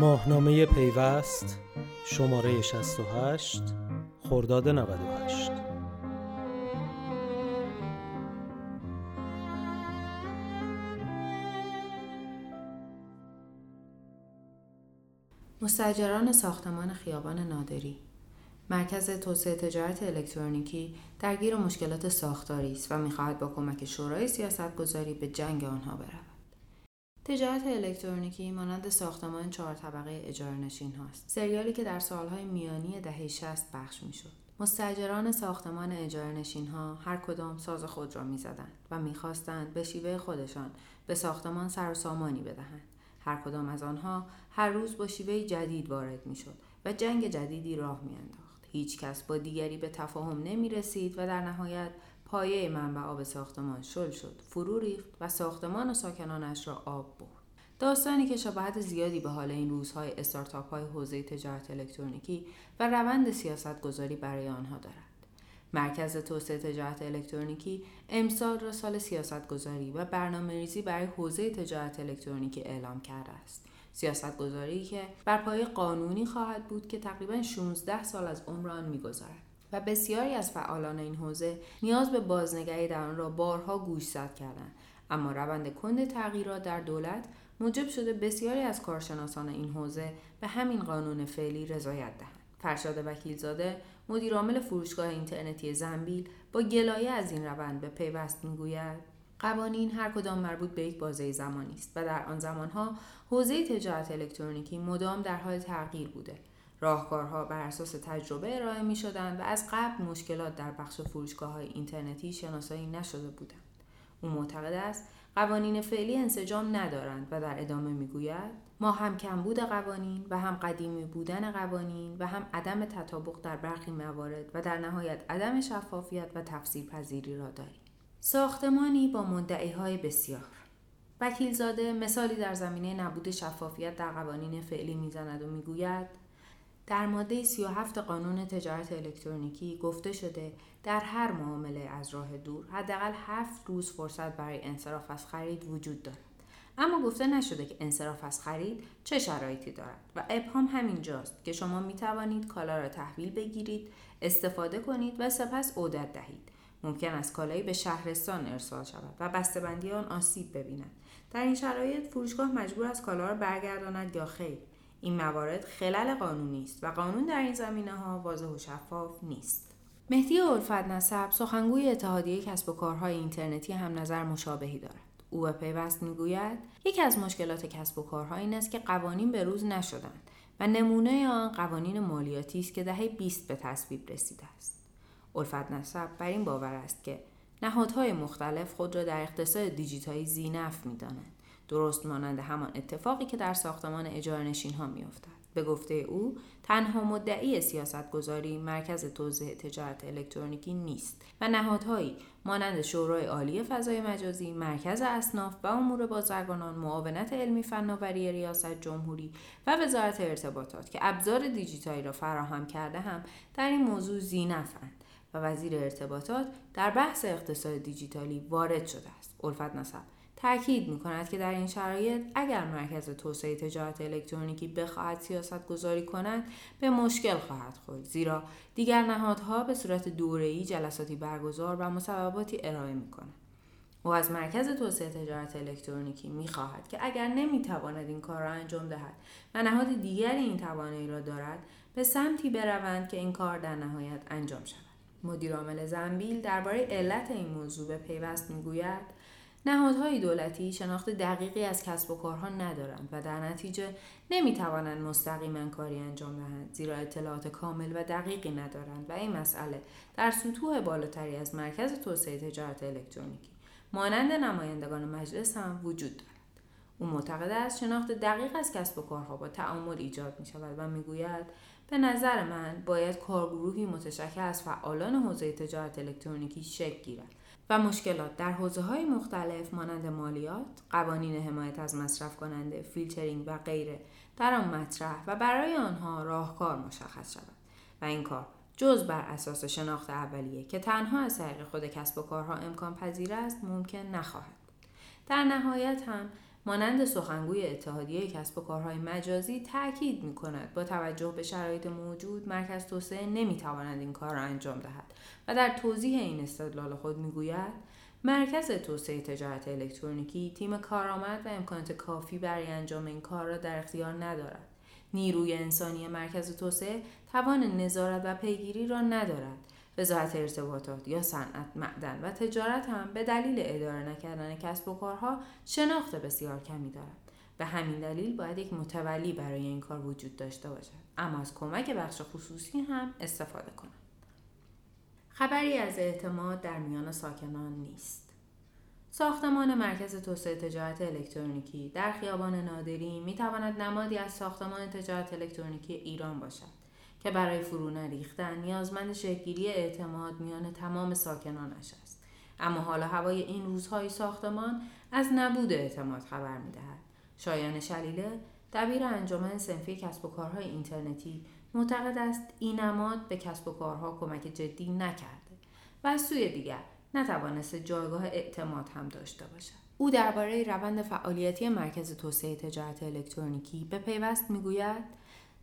ماهنامه پیوست شماره 68 خرداد 98 مستجران ساختمان خیابان نادری. مرکز توسعه تجارت الکترونیکی درگیر مشکلات ساختاری است و می‌خواهد با کمک شورای سیاستگذاری به جنگ آنها برود. تجارت الکترونیکی مانند ساختمان چهار طبقه اجاره نشین هاست. سریالی که در سالهای میانی دهه 60 پخش می‌شد. مستجران ساختمان اجاره نشین ها هر کدام ساز خود را می‌زدند و می‌خواستند به شیوه خودشان به ساختمان سر و سامانی بدهند. هر کدام از آنها هر روز با شیوه جدید وارد می‌شد و جنگ جدیدی راه میانداخت. هیچ کس با دیگری به تفاهم نمی رسید و در نهایت پایه منبع آب ساختمان شل شد فرو ریخت و ساختمان و ساکنانش را آب برد داستانی که شباهت زیادی به حال این روزهای استارتاپ های حوزه تجارت الکترونیکی و روند سیاست گذاری برای آنها دارد. مرکز توسعه تجارت الکترونیکی امسال را سال سیاست گذاری و برنامه ریزی برای حوزه تجارت الکترونیکی اعلام کرده است. سیاست گذاری که بر پای قانونی خواهد بود که تقریبا 16 سال از عمر آن میگذرد. و بسیاری از فعالان این حوزه نیاز به بازنگری در آن را بارها گوشزد کردند. اما روند کند تغییرات در دولت موجب شده بسیاری از کارشناسان این حوزه به همین قانون فعلی رضایت دهند. فرشاد وکیلزاده مدیرعامل فروشگاه اینترنتی زنبیل با گلایه از این روند به پیوست می‌گوید قوانین هر کدام مربوط به یک بازه زمانی است و در آن زمانها حوزه تجارت الکترونیکی مدام در حال تغییر بوده. راهکارها بر اساس تجربه ارائه می شدند و از قبل مشکلات در بخش فروشگاه های اینترنتی شناسایی نشده بودند. او معتقد است قوانین فعلی انسجام ندارند و در ادامه می‌گوید ما هم کمبود قوانین و هم قدیمی بودن قوانین و هم عدم تطابق در برخی موارد و در نهایت عدم شفافیت و تفسیر پذیری را داریم. ساختمانی با مدعی های بسیار وکیلزاده مثالی در زمینه نبود شفافیت در قوانین فعلی می‌زند و می‌گوید در ماده 37 قانون تجارت الکترونیکی گفته شده در هر معامله از راه دور حداقل هفت روز فرصت برای انصراف از خرید وجود دارد. اما گفته نشده که انصراف از خرید چه شرایطی دارد و ابهام همین جاست که شما می توانید کالا را تحویل بگیرید استفاده کنید و سپس عودت دهید. ممکن است کالایی به شهرستان ارسال شود و بسته‌بندی آن آسیب ببیند. در این شرایط فروشگاه مجبور است کالا را برگرداند یا خیر. این موارد خلل قانونی است و قانون در این زمینه ها واضح و شفاف نیست. مهدی الفت نسب سخنگوی اتحادیه کسب و کارهای اینترنتی هم نظر مشابهی دارد. او به پیوست می‌گوید یکی از مشکلات کسب و کارها این است که قوانین به روز نشدند و نمونه آن قوانین مالیاتی است که دهه 20 به تصویب رسیده است. الفت نسب بر این باور است که نهادهای مختلف خود را در اقتصاد دیجیتالی زینف می‌دانند درست مانند همان اتفاقی که در ساختمان اجاره نشین ها میافتد به گفته او تنها مدعی سیاست گذاری مرکز توزیع تجارت الکترونیکی نیست و نهادهایی مانند شورای عالی فضای مجازی، مرکز اصناف و امور بازرگانان، معاونت علمی فناوری ریاست جمهوری و وزارت ارتباطات که ابزار دیجیتالی را فراهم کرده هم در این موضوع زینفند و وزیر ارتباطات در بحث اقتصاد دیجیتالی وارد شده است. الفت نسب تاکید می کند که در این شرایط اگر مرکز توسعه تجارت الکترونیکی بخواهد سیاست گذاری کند به مشکل خواهد خورد زیرا دیگر نهادها به صورت دوره‌ای جلساتی برگزار و مصوباتی ارائه می کنند. او از مرکز توسعه تجارت الکترونیکی می خواهد که اگر نمی تواند این کار را انجام دهد و نهاد دیگری این توانایی را دارد به سمتی بروند که این کار در نهایت انجام شود. مدیر عامل زنبیل درباره علت این موضوع به پیوست می‌گوید نهادهای دولتی شناخت دقیقی از کسب و کارها ندارند و در نتیجه نمی توانند مستقیما کاری انجام دهند زیرا اطلاعات کامل و دقیقی ندارند و این مسئله در سطوح بالاتری از مرکز توسعه تجارت الکترونیکی. مانند نمایندگان مجلس هم وجود دارد. او معتقد است شناخت دقیق از کسب و کارها با تعامل ایجاد می شود و می‌گوید به نظر من باید کارگروهی متشکل از فعالان حوزه تجارت الکترونیکی شکل گیرد. و مشکلات. در حوزه های مختلف مانند مالیات، قوانین حمایت از مصرف کننده، فیلترینگ و غیره در آن مطرح و برای آنها راهکار مشخص شود. و این کار جز بر اساس شناخت اولیه که تنها از طریق خود کسب و کارها امکان پذیر است ممکن نخواهد. در نهایت هم مانند سخنگوی اتحادیه کسب و کارهای مجازی تاکید می کند با توجه به شرایط موجود مرکز توسعه نمی تواند این کار را انجام دهد و در توضیح این استدلال خود می گوید مرکز توسعه تجارت الکترونیکی تیم کارآمد و امکانات کافی برای انجام این کار را در اختیار ندارد. نیروی انسانی مرکز توسعه توان نظارت و پیگیری را ندارد. وزارت ارتباطات یا صنعت معدن و تجارت هم به دلیل اداره نکردن کسب و کارها شناخت بسیار کمی دارد. به همین دلیل باید یک متولی برای این کار وجود داشته باشد. اما از کمک بخش خصوصی هم استفاده کنند خبری از اعتماد در میان ساکنان نیست. ساختمان مرکز توسعه تجارت الکترونیکی در خیابان نادری می تواند نمادی از ساختمان تجارت الکترونیکی ایران باشد. که برای فرو نریختن نیازمند شکلگیری اعتماد میان تمام ساکنانش است. اما حالا هوای این روزهای ساختمان از نبود اعتماد خبر می‌دهد. شایان شلیله دبیر انجمن سنفی کسب و کارهای اینترنتی معتقد است این نماد به کسب و کارها کمک جدی نکرده و از سوی دیگر نتوانسته جایگاه اعتماد هم داشته باشد. او درباره روند فعالیتی مرکز توسعه تجارت الکترونیکی به پیوست می‌گوید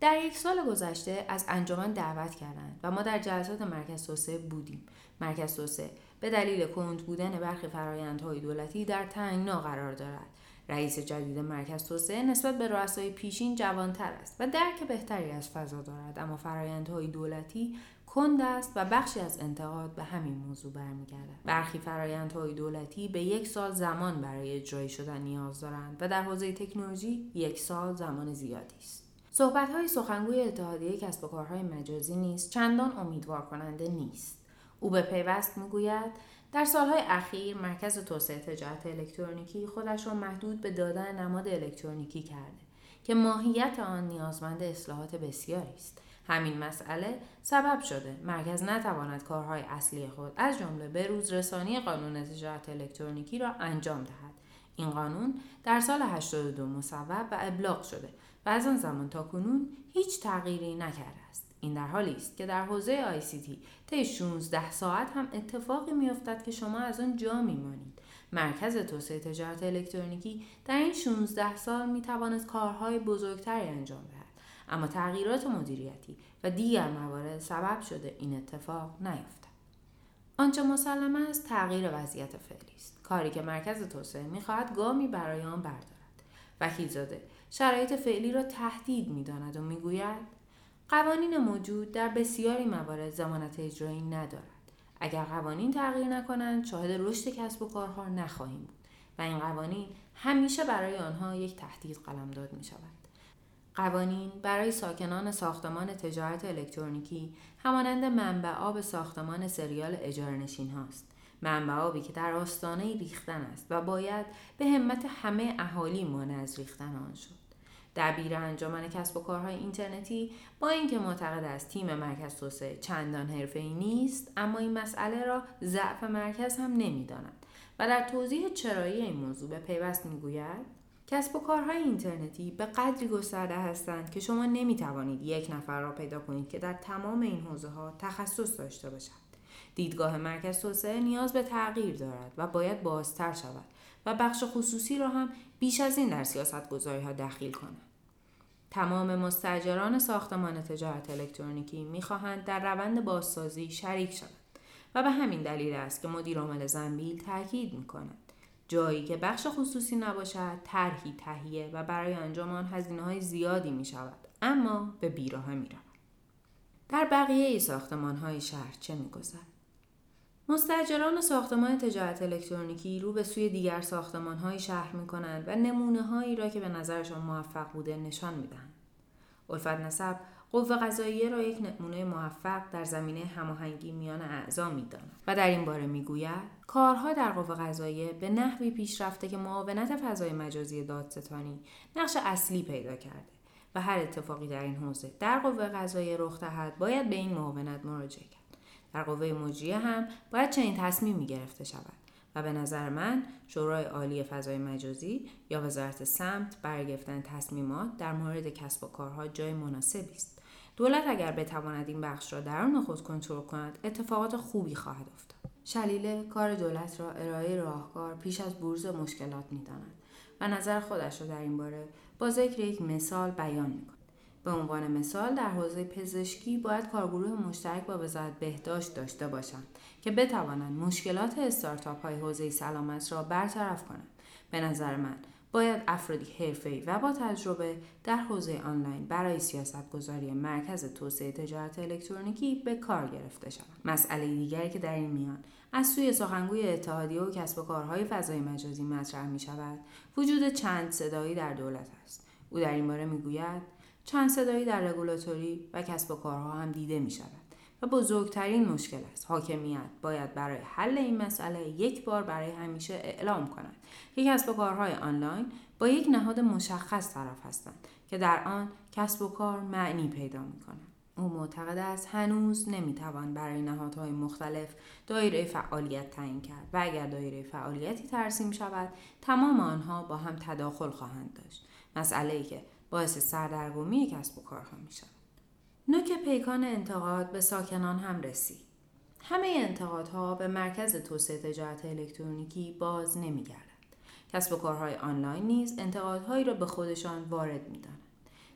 در یک سال گذشته از انجمن دعوت کردند و ما در جلسات مرکز توسعه بودیم. مرکز توسعه به دلیل کند بودن برخی فرایندهای دولتی در تنگنا قرار دارد. رئیس جدید مرکز توسعه نسبت به رؤسای پیشین جوانتر است و درک بهتری از فضا دارد اما فرایندهای دولتی کند است و بخشی از انتقاد به همین موضوع برمیگردد. برخی فرایندهای دولتی به یک سال زمان برای اجرایی شدن نیاز دارند و در حوزه تکنولوژی یک سال زمان زیادی است. صحبت های سخنگوی اتحادیه کسب و کارهای مجازی نیز چندان امیدوار کننده نیست. او به پیوست می‌گوید در سالهای اخیر مرکز توسعه تجارت الکترونیکی خودش را محدود به دادن نماد الکترونیکی کرده که ماهیت آن نیازمند اصلاحات بسیاری است. همین مسئله سبب شده مرکز نتواند کارهای اصلی خود از جمله به روز رسانی قانون تجارت الکترونیکی را انجام دهد. این قانون در سال 82 مصوب و ابلاغ شده و از آن زمان تا کنون هیچ تغییری نکرده است. این در حالی است که در حوزه آی سی تی طی 16 ساعت هم اتفاقی میافتد که شما از آن جا میمانید. مرکز توسعه تجارت الکترونیکی در این 16 سال می توانست کارهای بزرگتری انجام دهد. اما تغییرات مدیریتی و دیگر موارد سبب شده این اتفاق نیفتد. آنچه مسلم است تغییر وضعیت فعلی است. کاری که مرکز توسعه می‌خواهد گامی برای آن بردارد. وکیلزاده شرایط فعلی را تهدید می‌داند و می‌گوید قوانین موجود در بسیاری موارد زمانت اجرایی ندارد اگر قوانین تغییر نکنند شاهد رشد کسب و کارها نخواهیم بود و این قوانین همیشه برای آنها یک تهدید قلمداد می شود. قوانین برای ساکنان ساختمان تجارت الکترونیکی همانند منبع آب ساختمان سریال اجاره نشین هاست. منبع آبی که در آستانه ریختن است و باید به همت همه اهالی مانع از ریختن آن شد. دبیر انجمن کسب و کارهای اینترنتی با اینکه معتقد است تیم مرکز توسعه چندان ای نیست اما این مسئله را ضعف مرکز هم نمی‌داند و در توضیح چرایی این موضوع به پیوست می‌گوید کسب و کارهای اینترنتی به قدری گسترده هستند که شما نمی توانید یک نفر را پیدا کنید که در تمام این حوزه ها تخصص داشته باشد. دیدگاه مرکز توسعه نیاز به تغییر دارد و باید بازتر شود و بخش خصوصی را هم بیش از این در سیاست گذاری ها دخیل کند. تمام مستجران ساختمان تجارت الکترونیکی می‌خواهند در روند بازسازی شریک شوند و به همین دلیل است که مدیر عامل زنبیل تاکید می‌کند جایی که بخش خصوصی نباشد طرحی تهیه و برای انجام آن هزینه های زیادی می شود اما به بیراه می رود. در بقیه ساختمان های شهر چه می مستجران ساختمان تجارت الکترونیکی رو به سوی دیگر ساختمان های شهر می کنند و نمونه هایی را که به نظرشان موفق بوده نشان می دهند. الفت نسب قوه قضاییه را یک نمونه موفق در زمینه هماهنگی میان اعضا می‌داند و در این باره می‌گوید کارها در قوه قضاییه به نحوی پیش رفته که معاونت فضای مجازی دادستانی نقش اصلی پیدا کرده و هر اتفاقی در این حوزه در قوه قضاییه رخ دهد باید به این معاونت مراجعه کرد در قوه مجریه هم باید چنین تصمیمی گرفته شود و به نظر من شورای عالی فضای مجازی یا وزارت سمت برای گرفتن تصمیمات در مورد کسب و کارها جای مناسبی است. دولت اگر بتواند این بخش را درون خود کنترل کند اتفاقات خوبی خواهد افتاد. شلیله کار دولت را ارائه راهکار پیش از بروز مشکلات می‌داند و نظر خودش را در این باره با ذکر یک مثال بیان می‌کند. به عنوان مثال در حوزه پزشکی باید کارگروه مشترک با وزارت بهداشت داشته باشند که بتوانند مشکلات استارتاپ های حوزه سلامت را برطرف کنند. به نظر من باید افرادی حرفه‌ای و با تجربه در حوزه آنلاین برای سیاستگذاری مرکز توسعه تجارت الکترونیکی به کار گرفته شود مسئله دیگری که در این میان از سوی سخنگوی اتحادیه و کسب و کارهای فضای مجازی مطرح می شود وجود چند صدایی در دولت است. او در این باره می‌گوید چند صدایی در رگولاتوری و کسب و کارها هم دیده می شود و بزرگترین مشکل است. حاکمیت باید برای حل این مسئله یک بار برای همیشه اعلام کند. که کسب و کارهای آنلاین با یک نهاد مشخص طرف هستند که در آن کسب و کار معنی پیدا می کنند. او معتقد است هنوز نمی‌توان برای نهادهای مختلف دایره فعالیت تعیین کرد و اگر دایره فعالیتی ترسیم شود تمام آنها با هم تداخل خواهند داشت. مسئله ای که باعث سردرگمی کسب و کارها می شود. نوک پیکان انتقاد به ساکنان هم رسید. همه انتقادها به مرکز توسعه تجارت الکترونیکی باز نمیگردد. کسب و کارهای آنلاین نیز انتقادهایی را به خودشان وارد می‌دانند.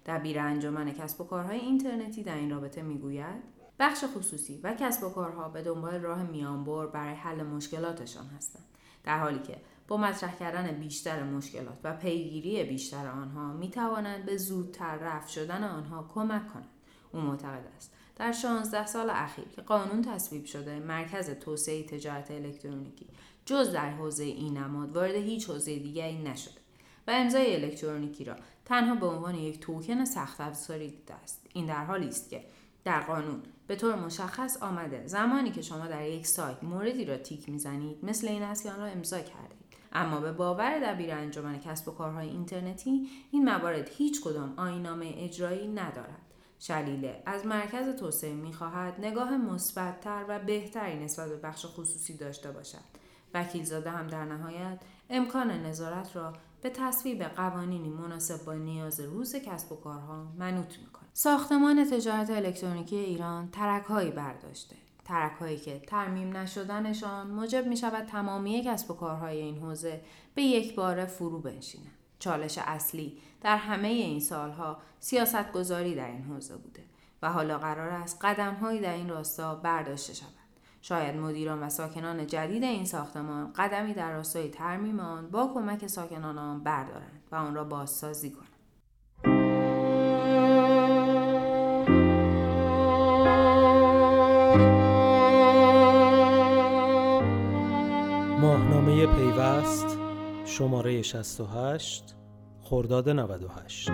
دبیر انجمن کسب و کارهای اینترنتی در این رابطه می‌گوید بخش خصوصی و کسب و کارها به دنبال راه میانبر برای حل مشکلاتشان هستند در حالی که مطرح کردن بیشتر مشکلات و پیگیری بیشتر آنها می توانند به زودتر رفع شدن آنها کمک کنند. او معتقد است. در 16 سال اخیر که قانون تصویب شده مرکز توسعه تجارت الکترونیکی جز در حوزه این نماد وارد هیچ حوزه دیگری نشده و امضای الکترونیکی را تنها به عنوان یک توکن سخت افزاری دیده است. این در حالی است که در قانون به طور مشخص آمده زمانی که شما در یک سایت موردی را تیک می‌زنید مثل این است که آن را امضا کردید اما به باور دبیر انجمن کسب و کارهای اینترنتی این موارد هیچ کدام آینامه اجرایی ندارد شلیله از مرکز توسعه می‌خواهد نگاه مثبتتر و بهتری نسبت به بخش خصوصی داشته باشد. وکیلزاده هم در نهایت امکان نظارت را به تصویب قوانینی مناسب با نیاز روز کسب و کارها منوط می‌کند. ساختمان تجارت الکترونیکی ایران ترکهایی برداشته. ترکهایی که ترمیم نشدنشان موجب می شود تمامی کسب و کارهای این حوزه به یک بار فرو بنشینند چالش اصلی در همه این سالها سیاست گذاری در این حوزه بوده و حالا قرار است قدمهایی در این راستا برداشته شود. شاید مدیران و ساکنان جدید این ساختمان قدمی در راستای ترمیم آن با کمک ساکنان آن بردارند و آن را بازسازی کنند. پیوست شماره 68 خرداد 98